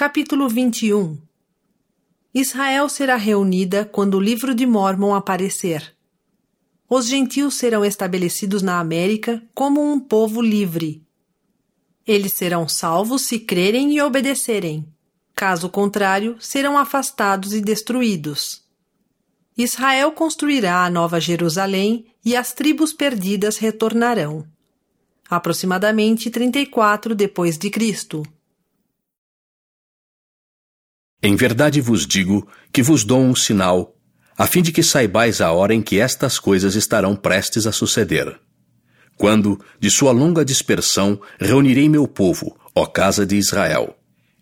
Capítulo 21 Israel será reunida quando o livro de Mormon aparecer. Os gentios serão estabelecidos na América como um povo livre. Eles serão salvos se crerem e obedecerem. Caso contrário, serão afastados e destruídos. Israel construirá a Nova Jerusalém e as tribos perdidas retornarão. Aproximadamente 34 depois de Cristo. Em verdade vos digo que vos dou um sinal, a fim de que saibais a hora em que estas coisas estarão prestes a suceder. Quando, de sua longa dispersão, reunirei meu povo, ó casa de Israel,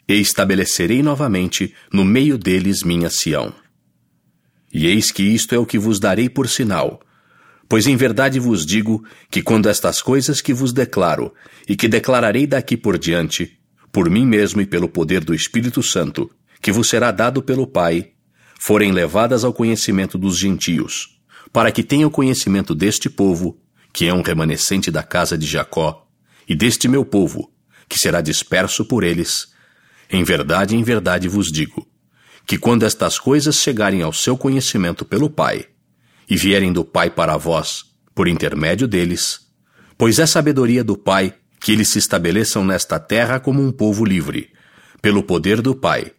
e estabelecerei novamente no meio deles minha Sião. E eis que isto é o que vos darei por sinal. Pois em verdade vos digo que quando estas coisas que vos declaro, e que declararei daqui por diante, por mim mesmo e pelo poder do Espírito Santo, que vos será dado pelo Pai, forem levadas ao conhecimento dos gentios, para que tenham conhecimento deste povo, que é um remanescente da casa de Jacó, e deste meu povo, que será disperso por eles. Em verdade, em verdade vos digo, que quando estas coisas chegarem ao seu conhecimento pelo Pai, e vierem do Pai para vós, por intermédio deles, pois é sabedoria do Pai que eles se estabeleçam nesta terra como um povo livre, pelo poder do Pai,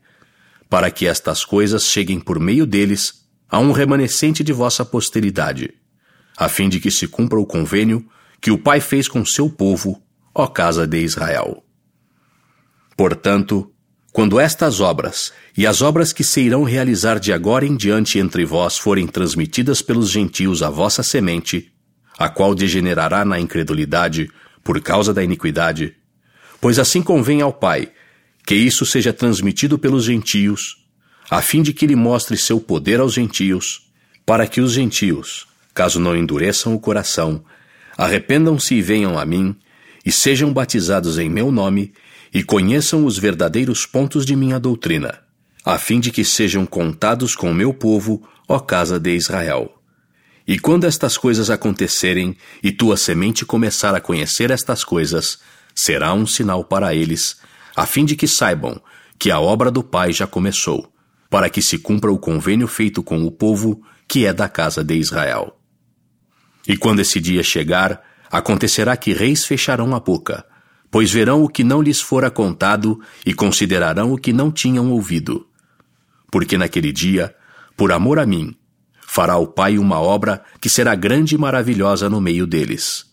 para que estas coisas cheguem por meio deles a um remanescente de vossa posteridade, a fim de que se cumpra o convênio que o Pai fez com seu povo, ó casa de Israel. Portanto, quando estas obras e as obras que se irão realizar de agora em diante entre vós forem transmitidas pelos gentios à vossa semente, a qual degenerará na incredulidade por causa da iniquidade, pois assim convém ao Pai que isso seja transmitido pelos gentios, a fim de que ele mostre seu poder aos gentios, para que os gentios, caso não endureçam o coração, arrependam-se e venham a mim, e sejam batizados em meu nome, e conheçam os verdadeiros pontos de minha doutrina, a fim de que sejam contados com o meu povo, ó casa de Israel. E quando estas coisas acontecerem, e tua semente começar a conhecer estas coisas, será um sinal para eles, a fim de que saibam que a obra do Pai já começou, para que se cumpra o convênio feito com o povo que é da casa de Israel. E quando esse dia chegar, acontecerá que reis fecharão a boca, pois verão o que não lhes fora contado e considerarão o que não tinham ouvido. Porque naquele dia, por amor a mim, fará o Pai uma obra que será grande e maravilhosa no meio deles.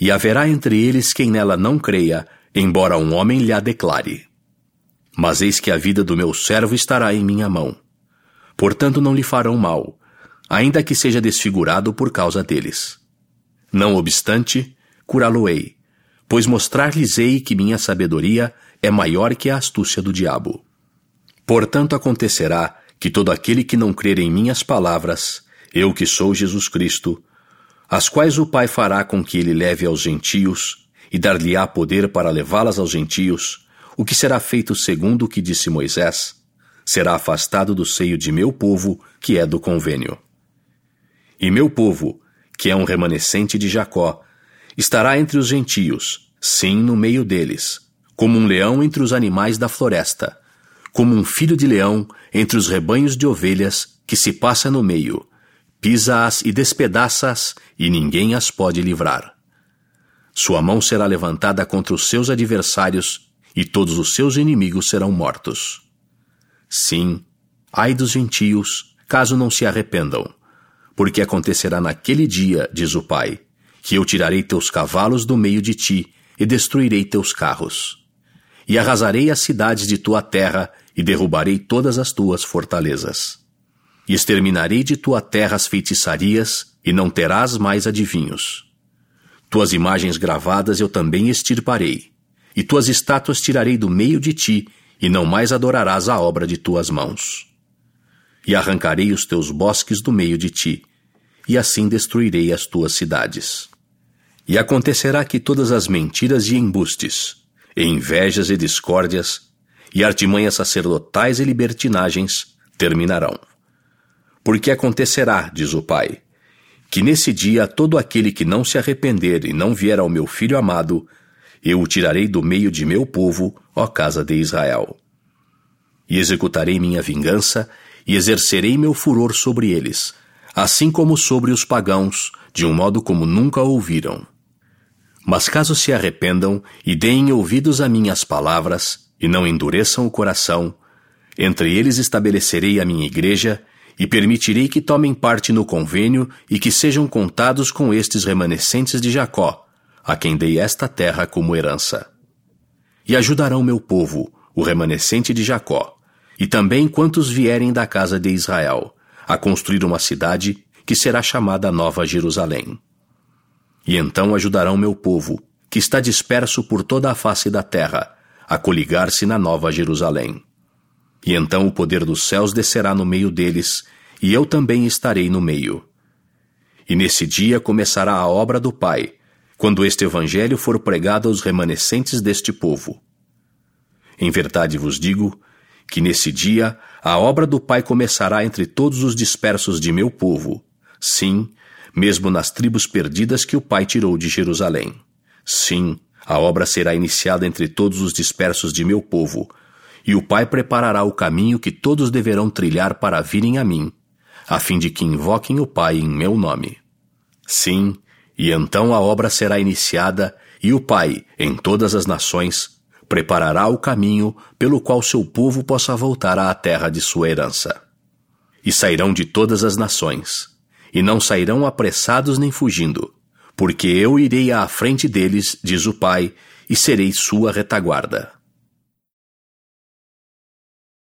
E haverá entre eles quem nela não creia, embora um homem lhe a declare. Mas eis que a vida do meu servo estará em minha mão. Portanto não lhe farão mal, ainda que seja desfigurado por causa deles. Não obstante, curá-lo-ei, pois mostrar-lhes-ei que minha sabedoria é maior que a astúcia do diabo. Portanto acontecerá que todo aquele que não crer em minhas palavras, eu que sou Jesus Cristo, as quais o Pai fará com que ele leve aos gentios, e dar-lhe-á poder para levá-las aos gentios, o que será feito segundo o que disse Moisés, será afastado do seio de meu povo, que é do convênio. E meu povo, que é um remanescente de Jacó, estará entre os gentios, sim, no meio deles, como um leão entre os animais da floresta, como um filho de leão entre os rebanhos de ovelhas que se passa no meio, pisa-as e despedaça-as, e ninguém as pode livrar. Sua mão será levantada contra os seus adversários, e todos os seus inimigos serão mortos. Sim, ai dos gentios, caso não se arrependam. Porque acontecerá naquele dia, diz o Pai, que eu tirarei teus cavalos do meio de ti e destruirei teus carros. E arrasarei as cidades de tua terra e derrubarei todas as tuas fortalezas. E exterminarei de tua terra as feitiçarias e não terás mais adivinhos. Tuas imagens gravadas eu também extirparei, e tuas estátuas tirarei do meio de ti, e não mais adorarás a obra de tuas mãos. E arrancarei os teus bosques do meio de ti, e assim destruirei as tuas cidades. E acontecerá que todas as mentiras e embustes, e invejas e discórdias, e artimanhas sacerdotais e libertinagens terminarão. Porque acontecerá, diz o Pai, que nesse dia todo aquele que não se arrepender e não vier ao meu filho amado, eu o tirarei do meio de meu povo, ó casa de Israel. E executarei minha vingança, e exercerei meu furor sobre eles, assim como sobre os pagãos, de um modo como nunca ouviram. Mas caso se arrependam e deem ouvidos a minhas palavras, e não endureçam o coração, entre eles estabelecerei a minha igreja, e permitirei que tomem parte no convênio e que sejam contados com estes remanescentes de Jacó, a quem dei esta terra como herança. E ajudarão meu povo, o remanescente de Jacó, e também quantos vierem da casa de Israel, a construir uma cidade que será chamada Nova Jerusalém. E então ajudarão meu povo, que está disperso por toda a face da terra, a coligar-se na Nova Jerusalém. E então o poder dos céus descerá no meio deles, e eu também estarei no meio. E nesse dia começará a obra do Pai, quando este Evangelho for pregado aos remanescentes deste povo. Em verdade vos digo que nesse dia a obra do Pai começará entre todos os dispersos de meu povo, sim, mesmo nas tribos perdidas que o Pai tirou de Jerusalém. Sim, a obra será iniciada entre todos os dispersos de meu povo, e o Pai preparará o caminho que todos deverão trilhar para virem a mim, a fim de que invoquem o Pai em meu nome. Sim, e então a obra será iniciada, e o Pai, em todas as nações, preparará o caminho pelo qual seu povo possa voltar à terra de sua herança. E sairão de todas as nações, e não sairão apressados nem fugindo, porque eu irei à frente deles, diz o Pai, e serei sua retaguarda.